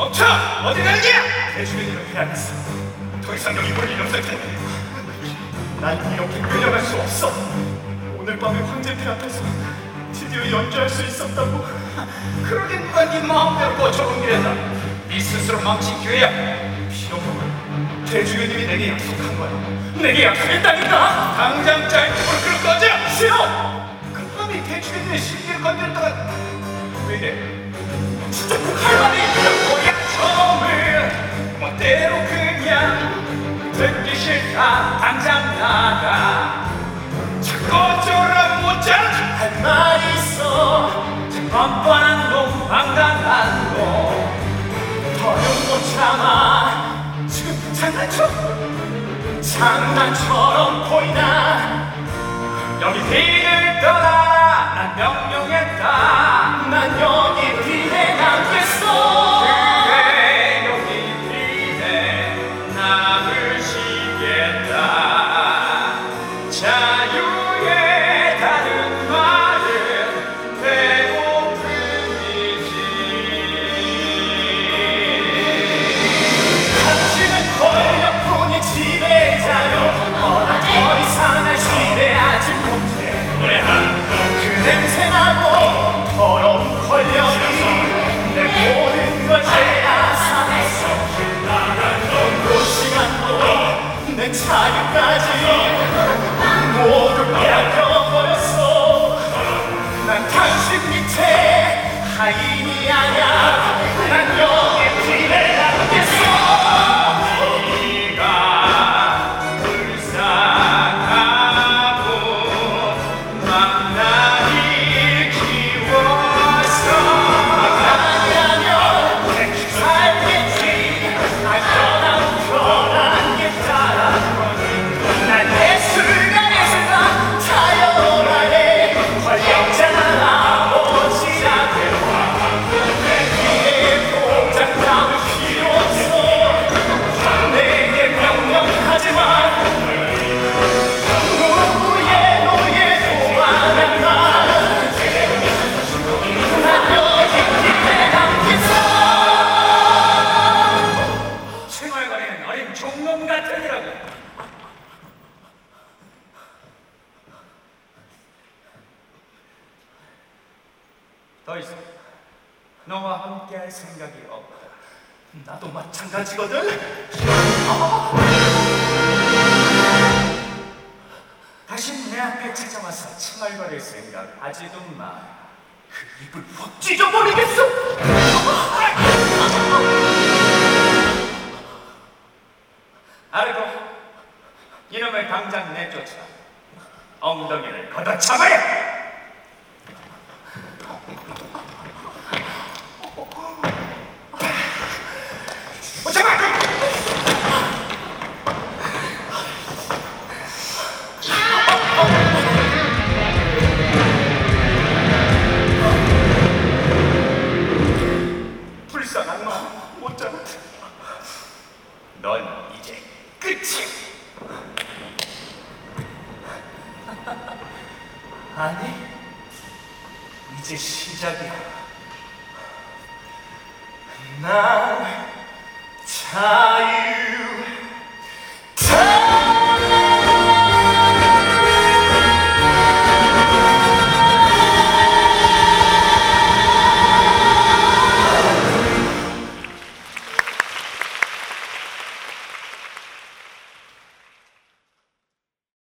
멈춰! 어디 가는 게야? 대주민이를 해야겠어. 더 이상 여기 볼 일 없을 텐데. 난 이렇게 끌려갈 수 없어. 오늘 밤에 황제폐 앞에서 드디어 연주할 수 있었다고. 그러긴 누가 네 마음대로 거쳐온 길에다. 네 스스로 망친 기회야. 필요하면 대주교님이 내게 약속한 거야. 내게 약속했다니까. 당장 짤집으로 끌어 꺼져. 싫어. 그 밤이 대주교님의 신 자꾸 어쩌라 못자 할 말이 있어. 뻔뻔한 놈 방당한 놈. 더는 못 참아. 지금 장난쳐? 장난처럼 보이나? 여기 비를 떠나. 난 명령했다. 난 여기 자유까지 모두 빼앗겨버렸어. 난 당신 밑에 하인이 같으니라고 더 이상 너와 함께할 생각이 없다 나도 마찬가지거든 다시 내 앞에 찾아와서 칭얼거릴 생각 하지도 마. 그 입을 확 찢어버리겠어. 이놈을 당장 내쫓아 엉덩이를 걷어차버려. 넌 이제 끝이야. 아니, 이제 시작이야. 난 자유